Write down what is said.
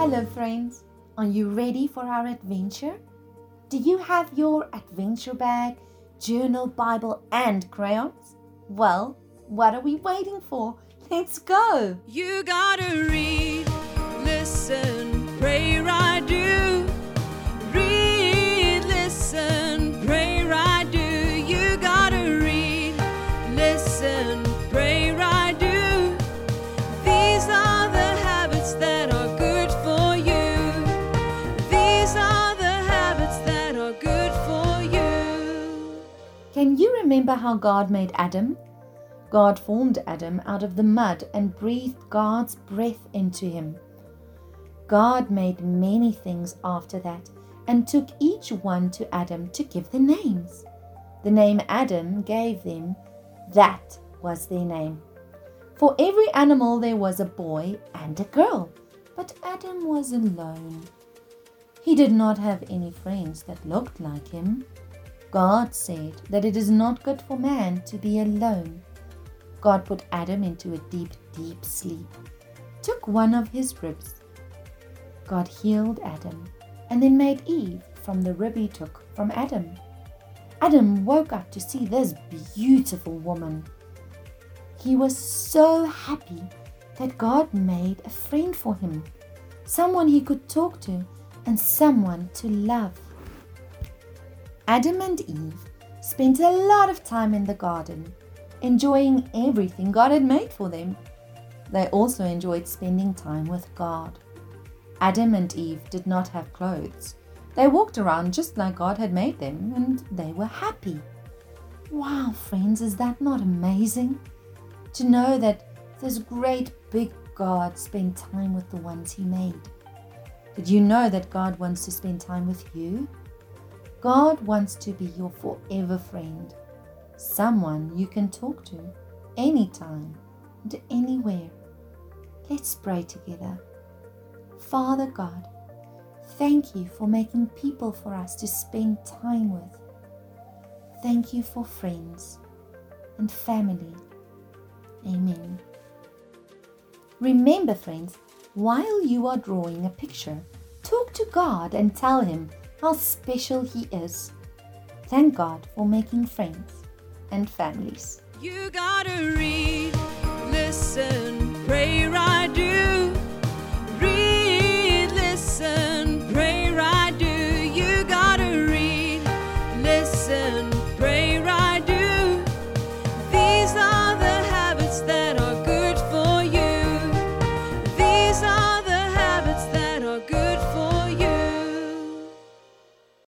Hello, friends. Are you ready for our adventure? Do you have your adventure bag, journal, Bible, and crayons? Well, what are we waiting for? Let's go! You gotta read, Can you remember how God made Adam? God formed Adam out of the mud and breathed God's breath into him. God made many things after that and took each one to Adam to give the names. The name Adam gave them, that was their name. For every animal there was a boy and a girl, but Adam was alone. He did not have any friends that looked like him. God said that it is not good for man to be alone. God put Adam into a deep, deep sleep, took one of his ribs. God healed Adam and then made Eve from the rib he took from Adam. Adam woke up to see this beautiful woman. He was so happy that God made a friend for him, someone he could talk to, and someone to love. Adam and Eve spent a lot of time in the garden enjoying everything God had made for them. They also enjoyed spending time with God. Adam and Eve did not have clothes. They walked around just like God had made them, and they were happy. Wow, friends, is that not amazing? To know that this great big God spent time with the ones He made. Did you know that God wants to spend time with you? God wants to be your forever friend someone you can talk to anytime and anywhere. Let's pray together. Father God, thank you for making people for us to spend time with. Thank you for friends and family. Amen. Remember, friends, while you are drawing a picture, talk to God and tell Him how special He is. Thank God for making friends and families. You gotta read,